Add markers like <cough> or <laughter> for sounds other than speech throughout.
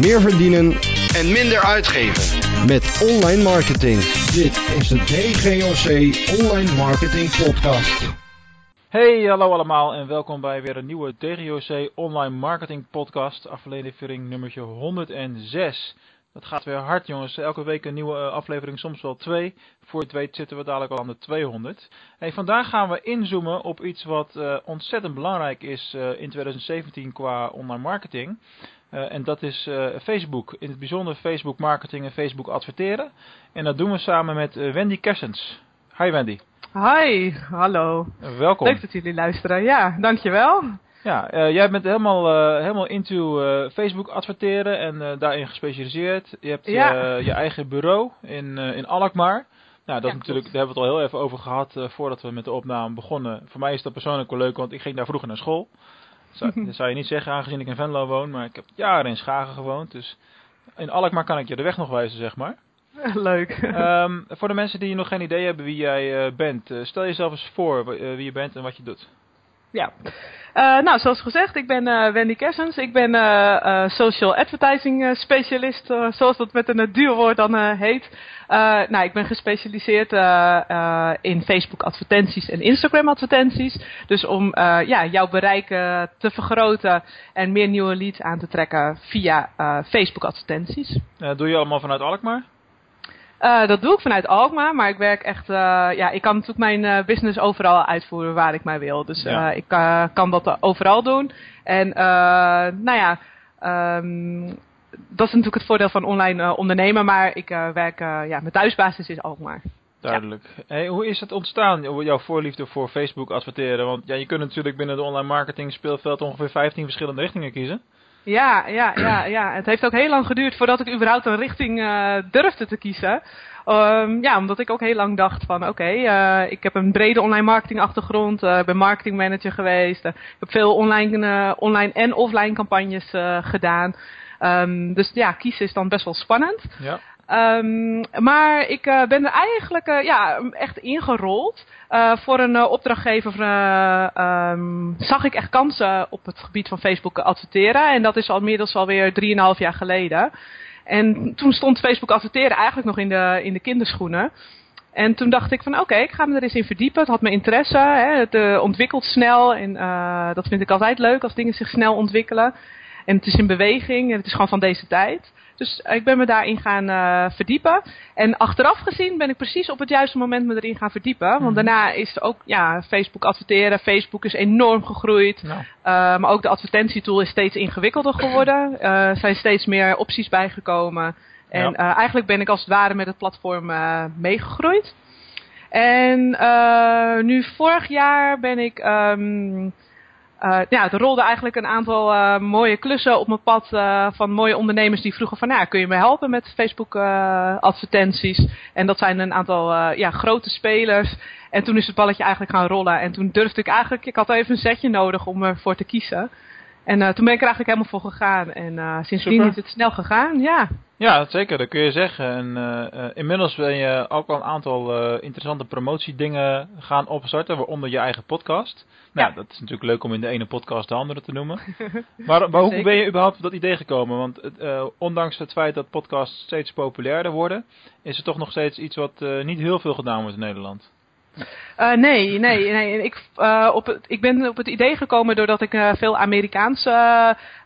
meer verdienen en minder uitgeven. met online marketing. Dit is de DGOC Online Marketing Podcast. Hey, hallo allemaal en welkom bij weer een nieuwe DGOC Online Marketing Podcast, aflevering nummertje 106. Dat gaat weer hard jongens, elke week een nieuwe eh, aflevering, soms wel twee. Voor het weet zitten we dadelijk al aan de 200. Hey, vandaag gaan we inzoomen op iets wat eh, ontzettend belangrijk is eh, in 2017 qua online marketing. Uh, en dat is uh, Facebook. In het bijzonder Facebook marketing en Facebook adverteren. En dat doen we samen met uh, Wendy Kersens. Hi Wendy. Hi, hallo. welkom. Leuk dat jullie luisteren. Ja, dankjewel. Ja, jij bent helemaal, helemaal into Facebook adverteren en daarin gespecialiseerd. Je hebt ja. je eigen bureau in, in Alkmaar. Nou, dat ja, natuurlijk, daar hebben we het al heel even over gehad voordat we met de opname begonnen. Voor mij is dat persoonlijk wel leuk, want ik ging daar vroeger naar school. Zou, dat zou je niet zeggen aangezien ik in Venlo woon, maar ik heb jaren in Schagen gewoond. Dus in Alkmaar kan ik je de weg nog wijzen, zeg maar. <laughs> Leuk. Um, voor de mensen die nog geen idee hebben wie jij uh, bent, uh, stel jezelf eens voor uh, wie je bent en wat je doet. Ja, nou zoals gezegd, ik ben Wendy Kersens. Ik ben social advertising specialist, zoals dat met een duur woord dan heet. nou, ik ben gespecialiseerd in Facebook advertenties en Instagram advertenties. Dus om ja, jouw bereik te vergroten en meer nieuwe leads aan te trekken via Facebook advertenties. doe je allemaal vanuit Alkmaar? Uh, dat doe ik vanuit Alkmaar, maar ik werk echt, uh, ja, ik kan natuurlijk mijn uh, business overal uitvoeren waar ik maar wil. Dus ja. ik kan dat overal doen. En nou ja, um, dat is natuurlijk het voordeel van online ondernemen, maar ik werk, ja, mijn thuisbasis is Alkmaar. Duidelijk. Ja. Hey, hoe is het ontstaan, jouw voorliefde voor Facebook adverteren? Want ja, je kunt natuurlijk binnen de online marketing speelveld ongeveer 15 verschillende richtingen kiezen. Ja, ja, ja, ja. Het heeft ook heel lang geduurd voordat ik überhaupt een richting uh, durfde te kiezen. Um, ja, omdat ik ook heel lang dacht van oké, uh, ik heb een brede online marketing achtergrond. Uh, ben marketingmanager geweest. ik heb veel online, online en offline campagnes gedaan. Um, dus ja, kiezen is dan best wel spannend. Ja. Um, maar ik uh, ben er eigenlijk uh, ja, echt ingerold. Uh, voor een opdrachtgever um, zag ik echt kansen op het gebied van Facebook adverteren. En dat is al inmiddels alweer 3,5 jaar geleden. En toen stond Facebook adverteren eigenlijk nog in de, in de kinderschoenen. En toen dacht ik van oké, ik ga me er eens in verdiepen. Het had mijn interesse. Hè. Het ontwikkelt snel. En dat vind ik altijd leuk als dingen zich snel ontwikkelen. En het is in beweging. En het is gewoon van deze tijd. Dus ik ben me daarin gaan uh, verdiepen. En achteraf gezien ben ik precies op het juiste moment me erin gaan verdiepen. Want Mhm. daarna is er ook ja, Facebook adverteren. Facebook is enorm gegroeid. Nou. Uh, maar ook de advertentietool is steeds ingewikkelder geworden. Uh, <clears throat> er zijn steeds meer opties bijgekomen. En Ja. eigenlijk ben ik als het ware met het platform meegegroeid. En nu vorig jaar ben ik... Um, uh, ja, er rolden eigenlijk een aantal uh, mooie klussen op mijn pad uh, van mooie ondernemers die vroegen van, nou, kun je me helpen met Facebook advertenties? En dat zijn een aantal ja, grote spelers. En toen is het balletje eigenlijk gaan rollen. En toen durfde ik eigenlijk, ik had even een setje nodig om ervoor te kiezen. En toen ben ik er eigenlijk helemaal voor gegaan. En sindsdien Super. is het snel gegaan, ja. Ja, zeker, dat kun je zeggen. En uh, uh, inmiddels ben je ook al een aantal interessante promotiedingen gaan opstarten, waaronder je eigen podcast. Nou, Ja. dat is natuurlijk leuk om in de ene podcast de andere te noemen. <laughs> maar, maar hoe ben je überhaupt op dat idee gekomen? Want ondanks het feit dat podcasts steeds populairder worden, is er toch nog steeds iets wat niet heel veel gedaan wordt in Nederland. Uh, nee, nee, nee. Ik, uh, op het, ik ben op het idee gekomen doordat ik uh, veel Amerikaanse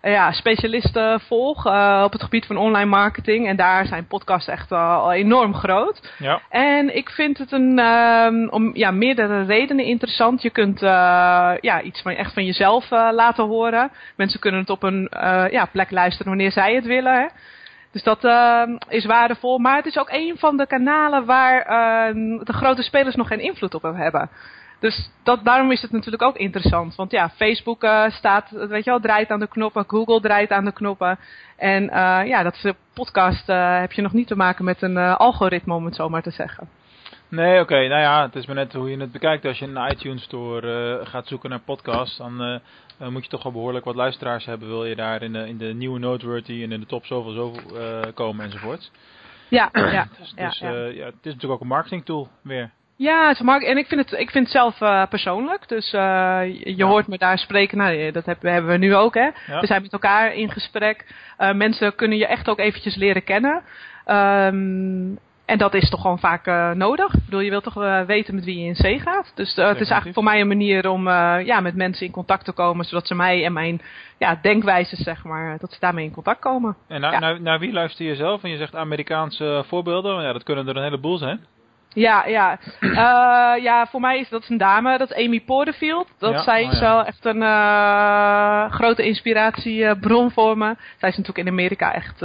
ja, specialisten volg op het gebied van online marketing. En daar zijn podcasts echt al enorm groot. Ja. En ik vind het een, um, om ja, meerdere redenen interessant. Je kunt ja, iets van, echt van jezelf laten horen. Mensen kunnen het op een ja, plek luisteren wanneer zij het willen. Hè. Dus dat uh, is waardevol. Maar het is ook een van de kanalen waar uh, de grote spelers nog geen invloed op hebben. Dus dat, daarom is het natuurlijk ook interessant. Want ja, Facebook uh, staat, weet je wel, draait aan de knoppen. Google draait aan de knoppen. En ja, dat podcast heb je nog niet te maken met een algoritme, om het zo maar te zeggen. Nee, oké. Okay. Nou ja, het is maar net hoe je het bekijkt. Als je in de iTunes Store uh, gaat zoeken naar podcasts, dan uh, moet je toch wel behoorlijk wat luisteraars hebben. Wil je daar in de, in de nieuwe noteworthy en in de top zoveel, zoveel komen enzovoort. Ja, ja. Dus, ja, dus ja. ja, het is natuurlijk ook een marketing tool weer. Ja, het mark en ik vind het, ik vind het zelf uh, persoonlijk. Dus uh, je, hoort me daar spreken. Nou, dat hebben, hebben we nu ook, hè. Ja. We zijn met elkaar in gesprek. Uh, mensen kunnen je echt ook eventjes leren kennen. Um, en dat is toch gewoon vaak uh, nodig. Ik bedoel, je wilt toch uh, weten met wie je in zee gaat. Dus uh, het is eigenlijk voor mij een manier om ja, met mensen in contact te komen. Zodat ze mij en mijn ja, denkwijzes, zeg maar, dat ze daarmee in contact komen. En naar, ja. naar, naar wie luister je zelf? En je zegt Amerikaanse voorbeelden. Ja, dat kunnen er een heleboel zijn. Ja, ja. <clears throat> Ja, voor mij is dat een dame, dat is Amy Porterfield. Dat Ja, zij oh is wel echt een grote inspiratiebron voor me. Zij is natuurlijk in Amerika echt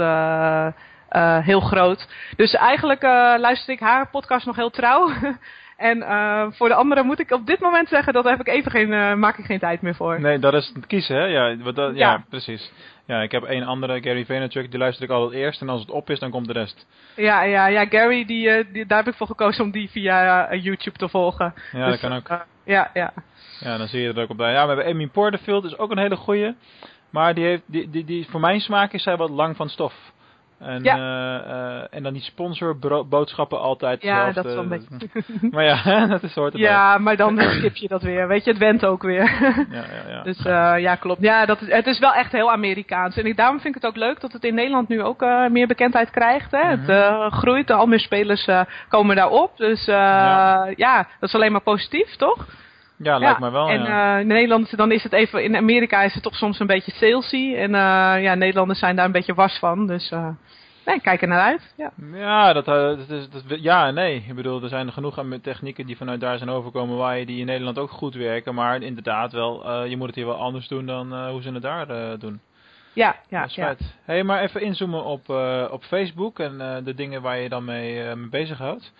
heel groot. Dus eigenlijk uh, luister ik haar podcast nog heel trouw. <laughs> en uh, voor de andere moet ik op dit moment zeggen, dat heb ik even geen, uh, maak ik geen tijd meer voor. Nee, dat is het kiezen, hè? Ja, wat dat, ja. Ja. precies. Ja, ik heb één andere, Gary Vaynerchuk, die luister ik altijd eerst. En als het op is, dan komt de rest. Ja, ja, ja, Gary, die, die, daar heb ik voor gekozen om die via uh, YouTube te volgen. Ja, Dus, dat kan ook. ja, ja. Ja, dan zie je er ook op bij. Ja, we hebben Amy Porterfield, is ook een hele goeie. Maar die heeft, die, die, die, voor mijn smaak is zij wat lang van stof. En, Ja. eh, eh, en dan die sponsorboodschappen altijd Ja, dat is wel een beetje... <laughs> Maar ja, <laughs> dat is erbij. Ja, maar dan skip je dat weer. Weet je, het went ook weer. <laughs> ja, ja, ja. Dus uh, ja, klopt. Ja, dat is, het is wel echt heel Amerikaans. En ik, daarom vind ik het ook leuk dat het in Nederland nu ook meer bekendheid krijgt. Hè? Het uh, groeit, al meer spelers komen daarop. Dus ja. ja. dat is alleen maar positief, toch? Ja, lijkt me wel. En ja. in Nederland, dan is het even, in Amerika is het toch soms een beetje salesy. En ja, Nederlanders zijn daar een beetje was van. Dus nee, kijk er naar uit. Ja, ja, dat, dat is, dat, ja en nee. Ik bedoel, er zijn genoeg technieken die vanuit daar zijn overkomen waar je die in Nederland ook goed werken. Maar inderdaad wel, uh, je moet het hier wel anders doen dan uh, hoe ze het daar uh, doen. Ja, ja, ja. Hey, maar even inzoomen op, uh, op Facebook en uh, de dingen waar je dan mee, uh, mee bezighoudt.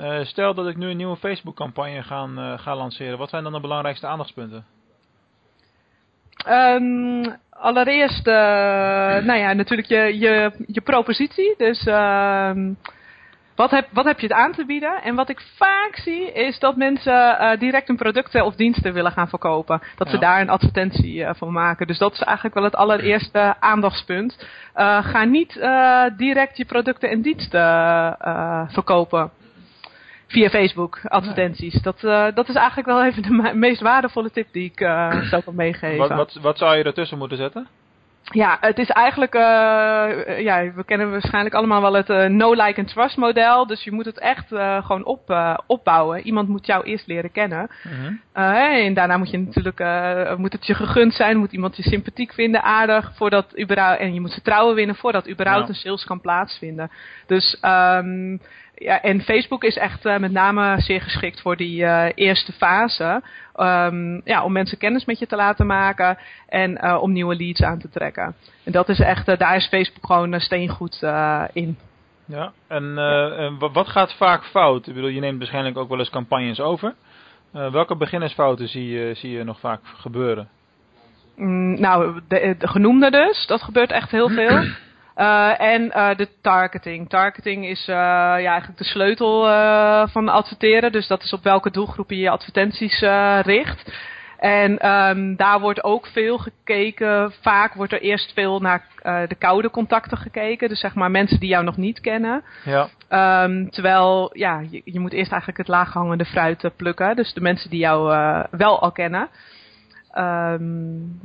Uh, stel dat ik nu een nieuwe Facebook-campagne ga, uh, ga lanceren. Wat zijn dan de belangrijkste aandachtspunten? Um, allereerst, uh, nou ja, natuurlijk je, je, je propositie. Dus uh, wat, heb, wat heb je het aan te bieden? En wat ik vaak zie, is dat mensen uh, direct hun producten of diensten willen gaan verkopen. Dat ja. ze daar een advertentie van maken. Dus dat is eigenlijk wel het allereerste aandachtspunt. Ga niet direct je producten en diensten verkopen via Facebook advertenties. Dat, uh, dat is eigenlijk wel even de me meest waardevolle tip die ik uh, <clears throat> zou kan meegeven. Wat, wat, wat zou je ertussen moeten zetten? Ja, het is eigenlijk, uh, ja, we kennen waarschijnlijk allemaal wel het no like and trust model. Dus je moet het echt gewoon op, opbouwen. Iemand moet jou eerst leren kennen. -hmm. en daarna moet je natuurlijk, moet het je gegund zijn, moet iemand je sympathiek vinden, aardig, voordat überhaupt, en je moet vertrouwen winnen voordat überhaupt een sales kan plaatsvinden. Dus, um, ja, en Facebook is echt uh, met name zeer geschikt voor die uh, eerste fase. Um, ja, om mensen kennis met je te laten maken en uh, om nieuwe leads aan te trekken. En dat is echt, daar is Facebook gewoon steengoed in. Ja, en, en wat gaat vaak fout? Ik bedoel, je neemt waarschijnlijk ook wel eens campagnes over. welke beginnersfouten zie je, zie je nog vaak gebeuren? Mm, nou, de, de genoemde dus. Dat gebeurt echt heel veel. Uh, en uh, de targeting. Targeting is uh, ja, eigenlijk de sleutel van adverteren. Dus dat is op welke doelgroepen je je advertenties richt. En um, daar wordt ook veel gekeken. Vaak wordt er eerst veel naar de koude contacten gekeken. Dus zeg maar mensen die jou nog niet kennen. Ja. Um, terwijl ja, je, je, moet eerst eigenlijk het laaghangende fruit plukken. Dus de mensen die jou wel al kennen. Um,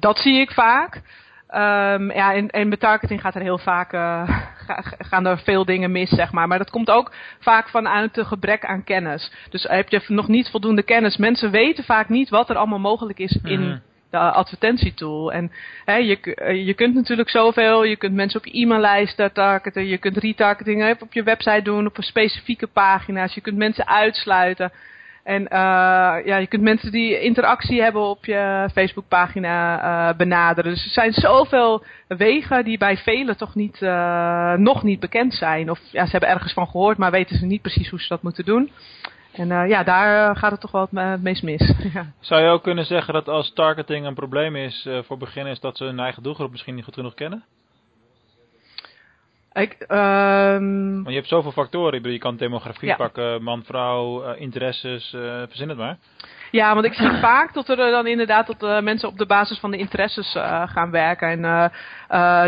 dat zie ik vaak. Um, ja, en, en met targeting gaat er heel vaak, uh, ga, gaan er veel dingen mis, zeg maar. Maar dat komt ook vaak vanuit een gebrek aan kennis. Dus heb je nog niet voldoende kennis. Mensen weten vaak niet wat er allemaal mogelijk is in Mhm. de advertentietool. En hè, je, je kunt natuurlijk zoveel. Je kunt mensen op je e-maillijsten targeten. Je kunt retargeting op je website doen, op specifieke pagina's. Je kunt mensen uitsluiten. En uh, ja, je kunt mensen die interactie hebben op je Facebookpagina uh, benaderen. Dus er zijn zoveel wegen die bij velen toch niet, uh, nog niet bekend zijn. Of ja, ze hebben ergens van gehoord, maar weten ze niet precies hoe ze dat moeten doen. En ja, daar gaat het toch wel het, meest mis. <laughs> Zou je ook kunnen zeggen dat als targeting een probleem is voor beginners, dat ze hun eigen doelgroep misschien niet goed genoeg kennen? Ik, um... Want je hebt zoveel factoren. Je kan demografie Ja. pakken, man, vrouw, uh, interesses, uh, verzin het maar. Ja, want ik zie <laughs> vaak dat er dan inderdaad dat uh, mensen op de basis van de interesses gaan werken. En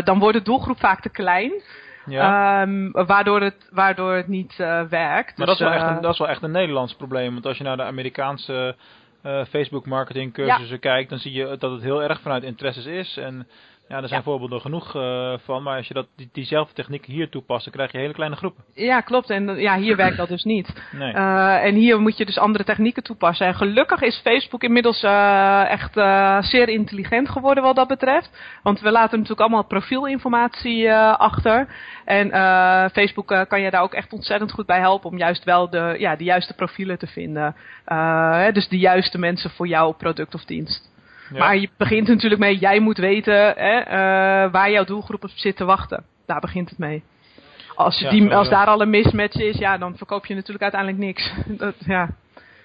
dan wordt de doelgroep vaak te klein. Ja. Ehm, waardoor, het, waardoor het niet eh, werkt. Maar Dus, dat, is wel echt eh, een, dat is wel echt een Nederlands probleem. Want als je naar de Amerikaanse eh, Facebook marketing cursussen kijkt, dan zie je dat het heel erg vanuit interesses is. En ja, er zijn Ja. voorbeelden genoeg eh, van. Maar als je dat, die, diezelfde techniek hier toepast, dan krijg je hele kleine groepen. Ja, klopt. En ja, hier werkt dat dus niet. Nee. Eh, en hier moet je dus andere technieken toepassen. En gelukkig is Facebook inmiddels eh, echt zeer intelligent geworden wat dat betreft. Want we laten natuurlijk allemaal profielinformatie achter. En Facebook kan je daar ook echt ontzettend goed bij helpen om juist wel de, ja, de juiste profielen te vinden. Dus de juiste mensen voor jouw product of dienst. Ja. Maar je begint natuurlijk mee, jij moet weten hè, eh, waar jouw doelgroep op zit te wachten. Daar begint het mee. Als, Ja, die, als daar al een mismatch is, ja, dan verkoop je natuurlijk uiteindelijk niks. <laughs> Dat, ja.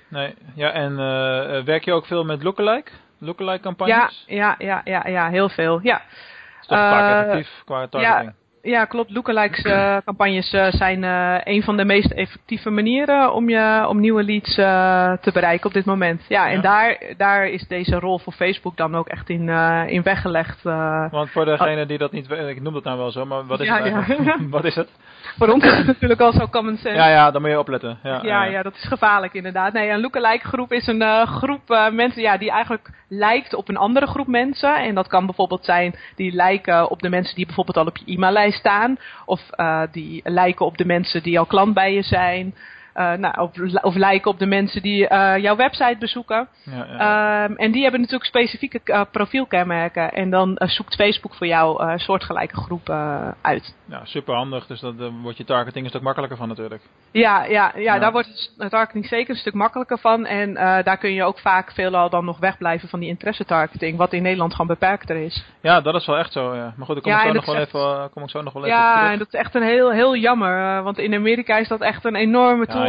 Nee. Ja, en eh, werk je ook veel met lookalike? Lookalike Ja, campagnes? ja, ja, ja, ja, heel veel. Ja, Dat is toch vaak effectief qua targeting. ja klopt. Lookalikes eh, campagnes eh, zijn eh, een van de meest effectieve manieren om, je, om nieuwe leads te bereiken op dit moment. Ja, en Ja. Daar, daar is deze rol voor Facebook dan ook echt in, in weggelegd. Want voor degene die dat niet weten, ik noem dat nou wel zo, maar wat is Ja, het ja. <laughs> wat is het? Voor ons is het natuurlijk al zo common sense. Ja, ja, dan moet je opletten. Ja, Ja, ja, dat is gevaarlijk inderdaad. Nee, een lookalike groep is een eh, groep eh, mensen ja, die eigenlijk lijkt op een andere groep mensen. En dat kan bijvoorbeeld zijn die lijken op de mensen die bijvoorbeeld al op je e-maillijst staan. Of eh, die lijken op de mensen die al klant bij je zijn. Eh, nou, of, of lijken op de mensen die eh, jouw website bezoeken. ja, ja. Ehm, en die hebben natuurlijk specifieke eh, profielkenmerken. En dan zoekt Facebook voor jou soortgelijke groepen uit. Ja, super handig. Dus eh, wordt je targeting een stuk makkelijker van natuurlijk. Ja, ja, ja, Ja. daar wordt het- targeting zeker een stuk makkelijker van. En daar kun je ook vaak veelal dan nog wegblijven van die interesse targeting. Wat in Nederland gewoon beperkter is. Ja, dat is wel echt zo. Ja. Maar goed, daar kom, Ja, ik, zo nog wel echt- even, kom ik zo nog wel even Ja, en dat is echt een heel, heel jammer. want in Amerika is dat echt een enorme tool.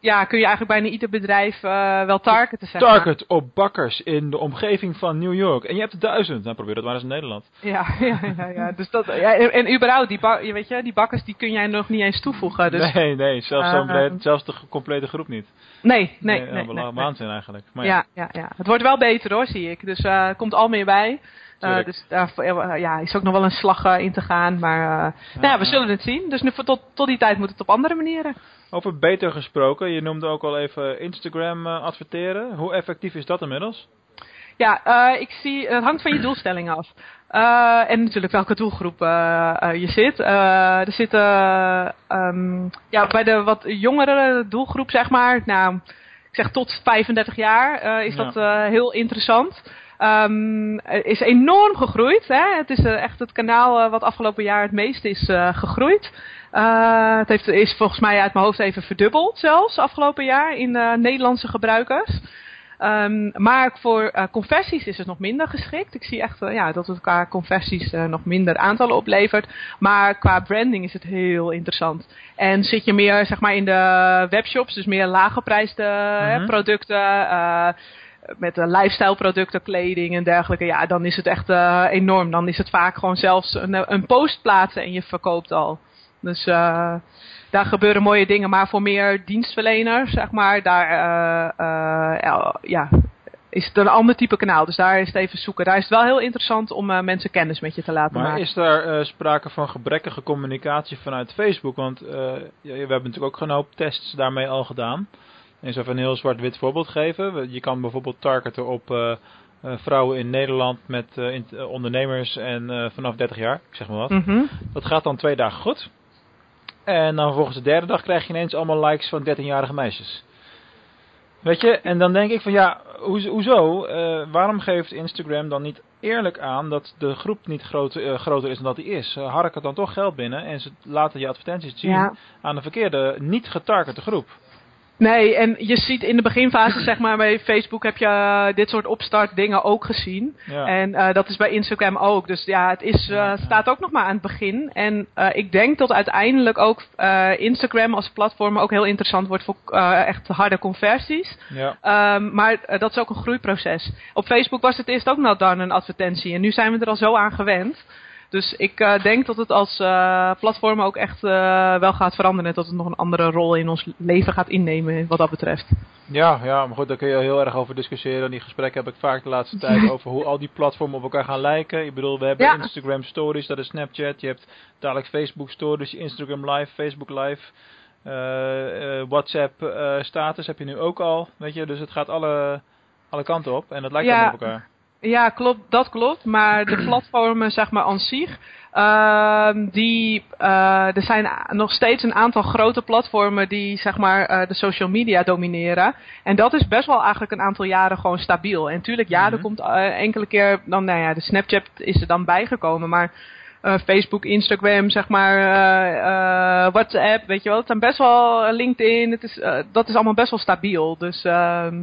Ja, kun je eigenlijk bijna ieder bedrijf eh, wel targeten, zeg maar. Target op bakkers in de omgeving van New York. En je hebt er duizend. Nou, probeer dat maar eens in Nederland. Ja, <laughs> ja, ja, ja. Dus dat, ja en, überhaupt, die, je weet je, die bakkers die kun jij nog niet eens toevoegen. Dus, Nee, nee. Zelfs, Eh, breed, zelfs de complete groep niet. nee, nee, nee. nee, nee. Waanzin eigenlijk. Maar ja. Ja, ja, ja. Het wordt wel beter hoor, zie ik. Dus eh, er komt al meer bij. Eh, dus daar ja, is ook nog wel een slag eh, in te gaan. Maar eh, nou ja, we zullen het zien. Dus nu, tot, tot die tijd moet het op andere manieren. Over beter gesproken. Je noemde ook al even Instagram adverteren. Hoe effectief is dat inmiddels? Ja, ik zie, het hangt van je doelstelling af. En natuurlijk welke doelgroep je zit. Er zitten ehm, ja, bij de wat jongere doelgroep, zeg maar, nou, ik zeg tot 35 jaar, is Ja. dat heel interessant. Ehm, het is enorm gegroeid. Hè? Het is eh, echt het kanaal eh, wat afgelopen jaar het meest is eh, gegroeid. Het heeft, is volgens mij uit mijn hoofd even verdubbeld zelfs afgelopen jaar in Nederlandse gebruikers. Ehm, maar voor conversies is het nog minder geschikt. Ik zie echt ja, dat het qua conversies nog minder aantallen oplevert. Maar qua branding is het heel interessant. En zit je meer zeg maar, in de webshops, dus meer laaggeprijsde hè, Mhm. producten. Eh, met de lifestyle producten, kleding en dergelijke. Ja, dan is het echt eh, enorm. Dan is het vaak gewoon zelfs een, een post plaatsen en je verkoopt al. Dus eh, daar gebeuren mooie dingen. Maar voor meer dienstverleners, zeg maar, daar eh, eh, ja, is het een ander type kanaal. Dus daar is het even zoeken. Daar is het wel heel interessant om eh, mensen kennis met je te laten Maar maken. is daar eh, sprake van gebrekkige communicatie vanuit Facebook? Want eh, we hebben natuurlijk ook een hoop tests daarmee al gedaan. En zo even een heel zwart-wit voorbeeld geven. Je kan bijvoorbeeld targeten op eh, eh, vrouwen in Nederland met eh, in- ondernemers en vanaf 30 jaar. Ik zeg maar wat. Mhm. Dat gaat dan twee dagen goed. En dan volgens de derde dag krijg je ineens allemaal likes van 13-jarige meisjes. Weet je, en dan denk ik van ja, hoezo? waarom geeft Instagram dan niet eerlijk aan dat de groep niet groter, groter is dan dat die is? Ze harken dan toch geld binnen en ze laten je advertenties zien Ja. aan de verkeerde, niet getargete groep. Nee, en je ziet in de beginfase, zeg maar, bij Facebook heb je eh, dit soort opstart dingen ook gezien. Ja. En eh, dat is bij Instagram ook. Dus ja, het is, eh, staat ook nog maar aan het begin. En ik denk dat uiteindelijk ook Instagram als platform ook heel interessant wordt voor echt harde conversies. ja. Ehm, maar dat is ook een groeiproces. Op Facebook was het eerst ook nog dan een advertentie. En nu zijn we er al zo aan gewend. Dus ik uh, denk dat het als uh, platform ook echt uh, wel gaat veranderen. En dat het nog een andere rol in ons leven gaat innemen wat dat betreft. Ja, ja, maar goed, daar kun je heel erg over discussiëren. Die gesprekken heb ik vaak de laatste tijd <laughs> over hoe al die platformen op elkaar gaan lijken. Ik bedoel, we hebben ja. Instagram Stories, dat is Snapchat. Je hebt dadelijk Facebook Stories, Instagram Live, Facebook Live. WhatsApp status heb je nu ook al, weet je. Dus het gaat alle, alle kanten op en dat lijkt ja. op elkaar. Ja, klopt, dat klopt. Maar de <clears throat> platformen, zeg maar, aan zich, uh, die, uh, er zijn nog steeds een aantal grote platformen die, zeg maar, uh, de social media domineren. En dat is best wel eigenlijk een aantal jaren gewoon stabiel. En tuurlijk, ja, er mhm. komt uh, enkele keer, dan, nou ja, de Snapchat is er dan bijgekomen, maar... Facebook, Instagram, zeg maar, WhatsApp, weet je wel. Het zijn best wel LinkedIn, het is, dat is allemaal best wel stabiel. Dus, ehm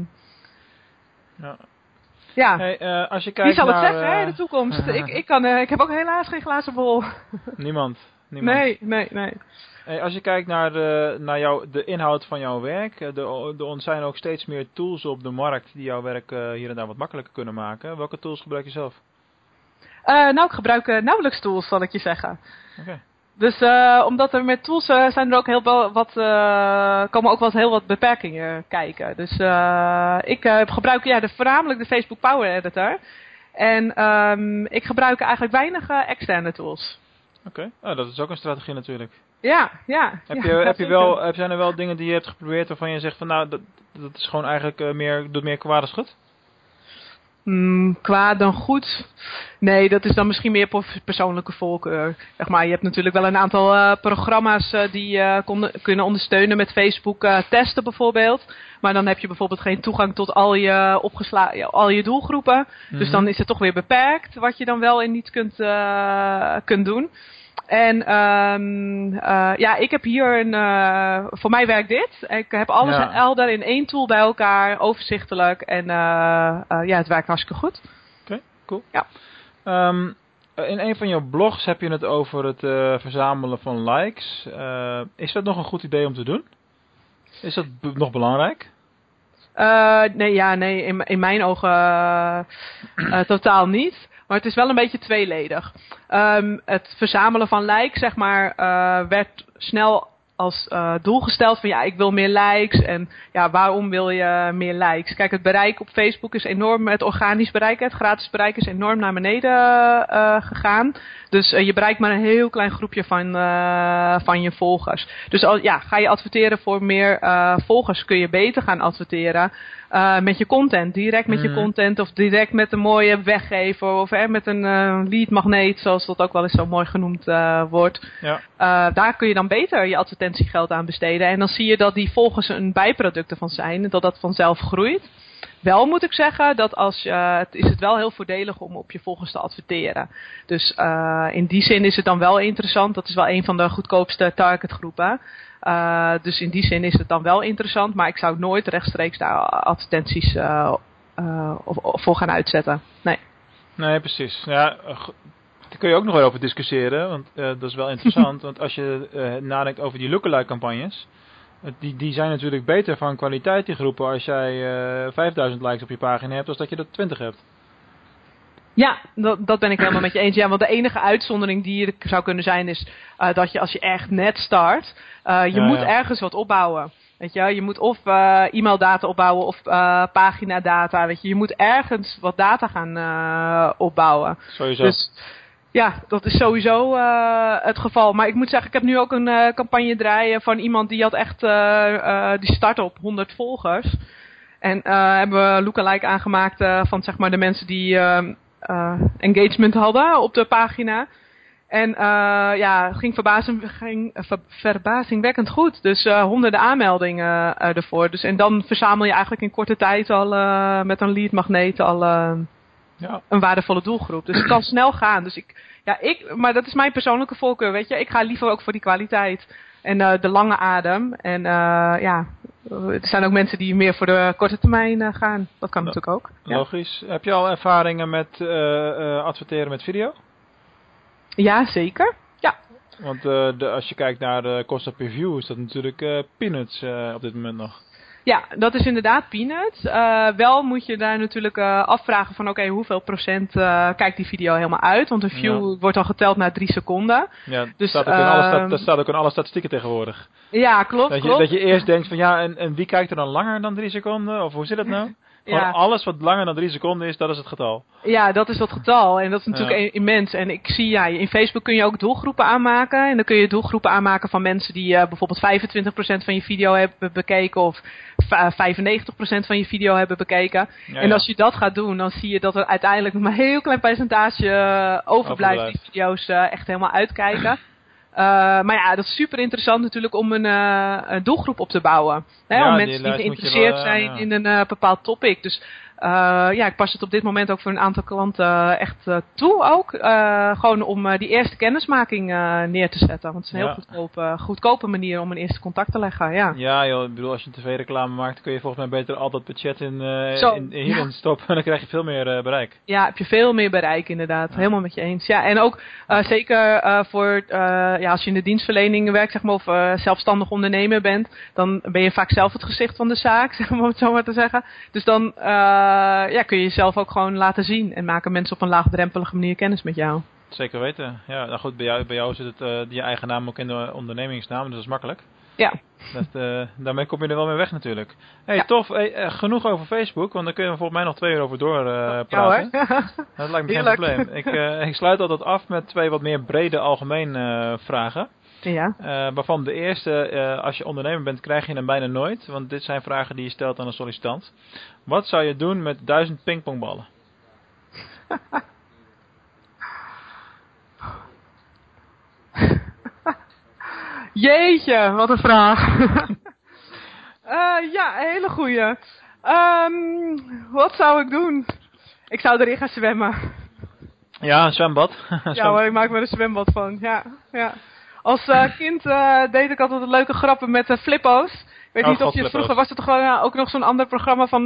ja. Ja. Hey, uh, als je kijkt Wie zal naar, het zeggen, uh, hè, de toekomst? <laughs> ik, ik, kan, uh, ik heb ook helaas geen glazen bol. <laughs> Niemand. Niemand. Nee, nee, nee. Hey, als je kijkt naar, de, naar jou, de inhoud van jouw werk, er zijn ook steeds meer tools op de markt die jouw werk hier en daar wat makkelijker kunnen maken. Welke tools gebruik je zelf? nou, ik gebruik nauwelijks tools, zal ik je zeggen. Oké. Okay. Dus uh, omdat er met tools uh, zijn er ook heel wel wat, uh, komen ook wel heel wat beperkingen kijken. Dus ik gebruik ja, de, voornamelijk de Facebook Power Editor. En um, ik gebruik eigenlijk weinig externe tools. Oké, okay. oh, dat is ook een strategie natuurlijk. Ja, ja. Heb, ja, je, <laughs> heb je wel, heb, zijn er wel dingen die je hebt geprobeerd waarvan je zegt van nou, dat, dat is gewoon eigenlijk meer, doet meer kwaad goed? Mm, kwaad dan goed. Nee, dat is dan misschien meer persoonlijke voorkeur. Zeg maar, je hebt natuurlijk wel een aantal uh, programma's uh, die uh, kunnen ondersteunen met Facebook testen bijvoorbeeld. Maar dan heb je bijvoorbeeld geen toegang tot al je, opgesla al je doelgroepen. Mm -hmm. Dus dan is het toch weer beperkt wat je dan wel en niet kunt, kunt doen. En um, uh, ja, ik heb hier een, uh, voor mij werkt dit. Ik heb alles ja. elder in één tool bij elkaar, overzichtelijk. En uh, ja, het werkt hartstikke goed. Oké, okay, cool. Ja. Um, in een van jouw blogs heb je het over het verzamelen van likes. is dat nog een goed idee om te doen? Is dat nog belangrijk? nee, ja, nee, in, in mijn ogen <clears throat> totaal niet. Maar het is wel een beetje tweeledig. Um, het verzamelen van likes, zeg maar, uh, werd snel als uh, doel gesteld van ja, ik wil meer likes. En ja, waarom wil je meer likes? Kijk, het bereik op Facebook is enorm, het organisch bereik, het gratis bereik is enorm naar beneden uh, gegaan. Dus je bereikt maar een heel klein groepje van, van je volgers. Dus ja, ga je adverteren voor meer volgers, kun je beter gaan adverteren. Uh, met je content, direct met mm. je content of direct met een mooie weggever of hè, met een uh, lead magneet, zoals dat ook wel eens zo mooi genoemd uh, wordt. Ja. daar kun je dan beter je advertentiegeld aan besteden. En dan zie je dat die volgers een bijproduct ervan zijn dat dat vanzelf groeit. Wel moet ik zeggen dat als je, het is het wel heel voordelig om op je volgers te adverteren. Dus in die zin is het dan wel interessant. Dat is wel een van de goedkoopste targetgroepen. Uh, dus in die zin is het dan wel interessant, maar ik zou nooit rechtstreeks daar advertenties voor gaan uitzetten. Nee. Nee, precies. Ja, daar kun je ook nog wel over discussiëren, want dat is wel interessant. <laughs> want als je nadenkt over die lookalike campagnes, die, die zijn natuurlijk beter van kwaliteit die groepen als jij 5000 likes op je pagina hebt, als dat je er 20 hebt. Ja, dat, dat ben ik helemaal met je eens. Ja, want de enige uitzondering die er zou kunnen zijn is uh, dat je als je echt net start, uh, je ja, moet ja. ergens wat opbouwen. Weet je, je moet of uh, e-maildata opbouwen of paginadata. Weet je, je moet ergens wat data gaan opbouwen. Sowieso. Dus ja, dat is sowieso het geval. Maar ik moet zeggen, ik heb nu ook een campagne draaien van iemand die had echt, die start op 100 volgers. En hebben we lookalike aangemaakt van zeg maar de mensen die engagement hadden op de pagina. En ja, ging, verbazing, ging ver, verbazingwekkend goed. Dus honderden aanmeldingen ervoor. Dus, en dan verzamel je eigenlijk in korte tijd al met een lead magneet al ja. een waardevolle doelgroep. Dus het kan <clears throat> snel gaan. Dus ik, ja, ik, maar dat is mijn persoonlijke voorkeur, weet je. Ik ga liever ook voor die kwaliteit en de lange adem. En ja, er zijn ook mensen die meer voor de korte termijn uh, gaan. Dat kan natuurlijk ook. Logisch. Ja. Heb je al ervaringen met adverteren met video? Ja, zeker. Ja. Want de, als je kijkt naar de kosten per view is dat natuurlijk peanuts op dit moment nog. Ja, dat is inderdaad peanuts. Uh, wel moet je daar natuurlijk uh, afvragen van oké, hoeveel procent uh, kijkt die video helemaal uit? Want een view ja. wordt al geteld na drie seconden. Ja, dus, staat ook in alle dat staat ook in alle statistieken tegenwoordig. Ja, klopt, dat je, klopt. Dat je eerst denkt van ja, en, en wie kijkt er dan langer dan drie seconden? Of hoe zit het nou? <laughs> Gewoon ja. alles wat langer dan drie seconden is, dat is het getal. Ja, dat is dat getal. En dat is natuurlijk ja. immens. En ik zie, ja, in Facebook kun je ook doelgroepen aanmaken. En dan kun je doelgroepen aanmaken van mensen die uh, bijvoorbeeld 25% van je video hebben bekeken. Of 95% van je video hebben bekeken. Ja, en als je dat gaat doen, dan zie je dat er uiteindelijk nog <laughs> maar een heel klein percentage uh, overblijft. Die video's uh, echt helemaal uitkijken. Uh, maar ja, dat is super interessant natuurlijk om een, uh, een doelgroep op te bouwen. Hè, ja, om mensen die, die geïnteresseerd wel, zijn in een bepaald topic. Dus ja, ik pas het op dit moment ook voor een aantal klanten echt toe ook. gewoon om die eerste kennismaking neer te zetten. Want het is een heel goedkope, goedkope manier om een eerste contact te leggen. Ja, ja joh, ik bedoel, als je een tv-reclame maakt, kun je volgens mij beter al dat budget in, Zo, in, hierin stoppen. <laughs> Dan krijg je veel meer bereik. Ja, heb je veel meer bereik inderdaad. Helemaal met je eens. Ja, en ook zeker voor ja, als je in de dienstverlening werkt, zeg maar, of zelfstandig ondernemer bent, dan ben je vaak zelf het gezicht van de zaak, <laughs> zeg maar, om het zo maar te zeggen. Dus dan ja, kun je jezelf ook gewoon laten zien en maken mensen op een laagdrempelige manier kennis met jou. Zeker weten. Ja, nou goed, bij jou, bij jou zit het uh, je eigen naam ook in de ondernemingsnaam, dus dat is makkelijk. Ja. Dat, uh, daarmee kom je er wel mee weg natuurlijk. hey, ja. tof. Hey, uh, genoeg over Facebook, want daar kunnen we volgens mij nog twee uur over door praten. Ja, <laughs> dat lijkt me Heerlijk. geen probleem. Ik, ik sluit altijd af met twee wat meer brede algemeen vragen. Ja. Uh, waarvan de eerste, uh, als je ondernemer bent, krijg je hem bijna nooit. Want dit zijn vragen die je stelt aan een sollicitant. Wat zou je doen met duizend pingpongballen? <laughs> Jeetje, wat een vraag. uh, <laughs> ja, een hele goeie. Um, wat zou ik doen? Ik zou erin gaan zwemmen. Ja, een zwembad. <laughs> ja hoor, ik maak er een zwembad van. Ja, ja. Als uh, kind uh, deed ik altijd leuke grappen met uh, flippo's. Ik weet oh, niet of je vroeger was het toch gewoon ook nog zo'n ander programma van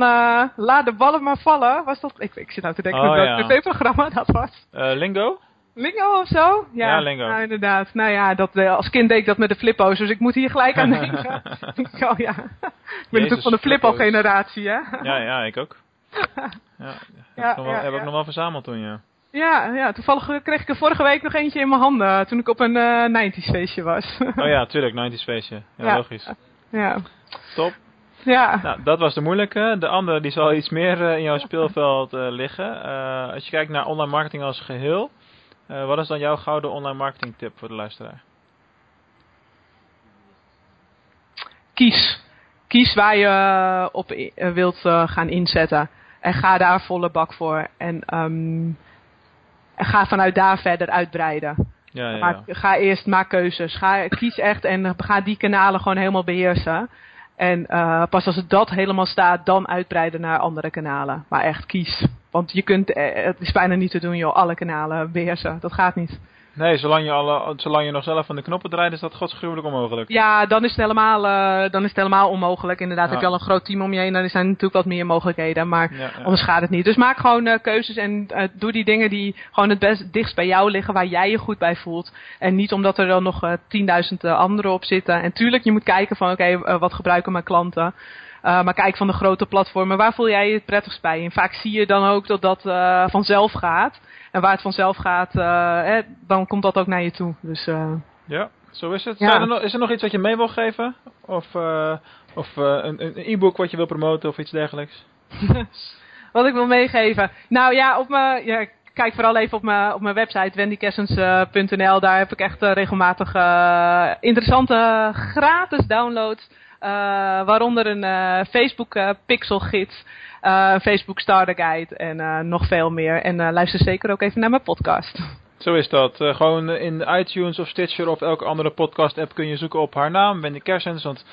laat de ballen maar vallen. Was dat? Ik, ik zit nou te denken oh, welk ja. tv-programma dat was. Lingo? Lingo of zo? Ja, ja Lingo. Nou, inderdaad. Nou ja, dat, als kind deed ik dat met de flippo's, dus ik moet hier gelijk aan denken. <laughs> oh ja. Ik ben natuurlijk van de flippo-generatie, hè? ja, ja, ik ook. <laughs> Ja, heb, Ja, ik nog wel, ja, heb ik ja. nog wel verzameld toen, ja. Ja, ja, toevallig kreeg ik er vorige week nog eentje in mijn handen toen ik op een uh, 90s feestje was. Oh ja, tuurlijk, 90s feestje. Ja, Ja. logisch. ja. Top. Ja. Nou, dat was de moeilijke. De andere die zal iets meer uh, in jouw speelveld uh, liggen. Als je kijkt naar online marketing als geheel, wat is dan jouw gouden online marketing tip voor de luisteraar? Kies. Kies waar je op wilt gaan inzetten. En ga daar volle bak voor. En, um, en ga vanuit daar verder uitbreiden. Ja, ja, Maar ja. ga eerst, maak keuzes. Ga, kies echt en ga die kanalen gewoon helemaal beheersen. En uh, pas als het dat helemaal staat, dan uitbreiden naar andere kanalen. Maar echt kies. Want je kunt, eh, het is bijna niet te doen joh, alle kanalen beheersen. Dat gaat niet. Nee, zolang je, alle, zolang je nog zelf van de knoppen draait, is dat godsgruwelijk onmogelijk. Ja, dan is het helemaal, uh, dan is het helemaal onmogelijk. Inderdaad, Ja. heb je al een groot team om je heen, dan zijn er natuurlijk wat meer mogelijkheden. Maar Ja, ja. anders gaat het niet. Dus maak gewoon uh, keuzes en uh, doe die dingen die gewoon het best dichtst bij jou liggen, waar jij je goed bij voelt. En niet omdat er dan nog tienduizend anderen op zitten. En tuurlijk, je moet kijken van oké, okay, wat gebruiken mijn klanten. Uh, maar kijk van de grote platformen, waar voel jij je het prettigst bij? En vaak zie je dan ook dat dat uh, vanzelf gaat. En waar het vanzelf gaat, uh, hè, dan komt dat ook naar je toe. Dus, ja, zo is het. Ja. Er nog, is er nog iets wat je mee wil geven? Of, of een een e-book wat je wil promoten of iets dergelijks? <laughs> wat ik wil meegeven? Nou ja, op mijn... Ja, kijk vooral even op mijn, op mijn website wendykessens.nl. Daar heb ik echt regelmatig interessante gratis downloads. Uh, waaronder een uh, Facebook uh, pixel gids, een Facebook starter guide en nog veel meer. En luister zeker ook even naar mijn podcast. Zo is dat. gewoon in iTunes of Stitcher of elke andere podcast app kun je zoeken op haar naam, Wendy Kersens. Want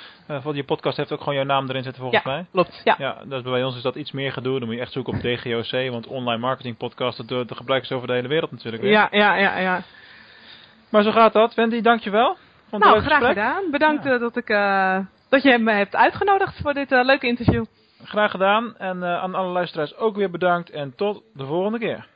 je podcast heeft ook gewoon jouw naam erin zitten volgens ja, mij. Klopt, ja. ja dat, bij ons is dat iets meer gedoe. Dan moet je echt zoeken op DGOC, want online marketing podcast, dat, dat gebruiken ze over de hele wereld natuurlijk weer. Ja, ja, ja, ja. Maar zo gaat dat. Wendy, dankjewel. Vond nou, graag gesprek. gedaan. Bedankt ja. dat ik dat je me hebt uitgenodigd voor dit uh, leuke interview. Graag gedaan. En uh, aan alle luisteraars ook weer bedankt. En tot de volgende keer.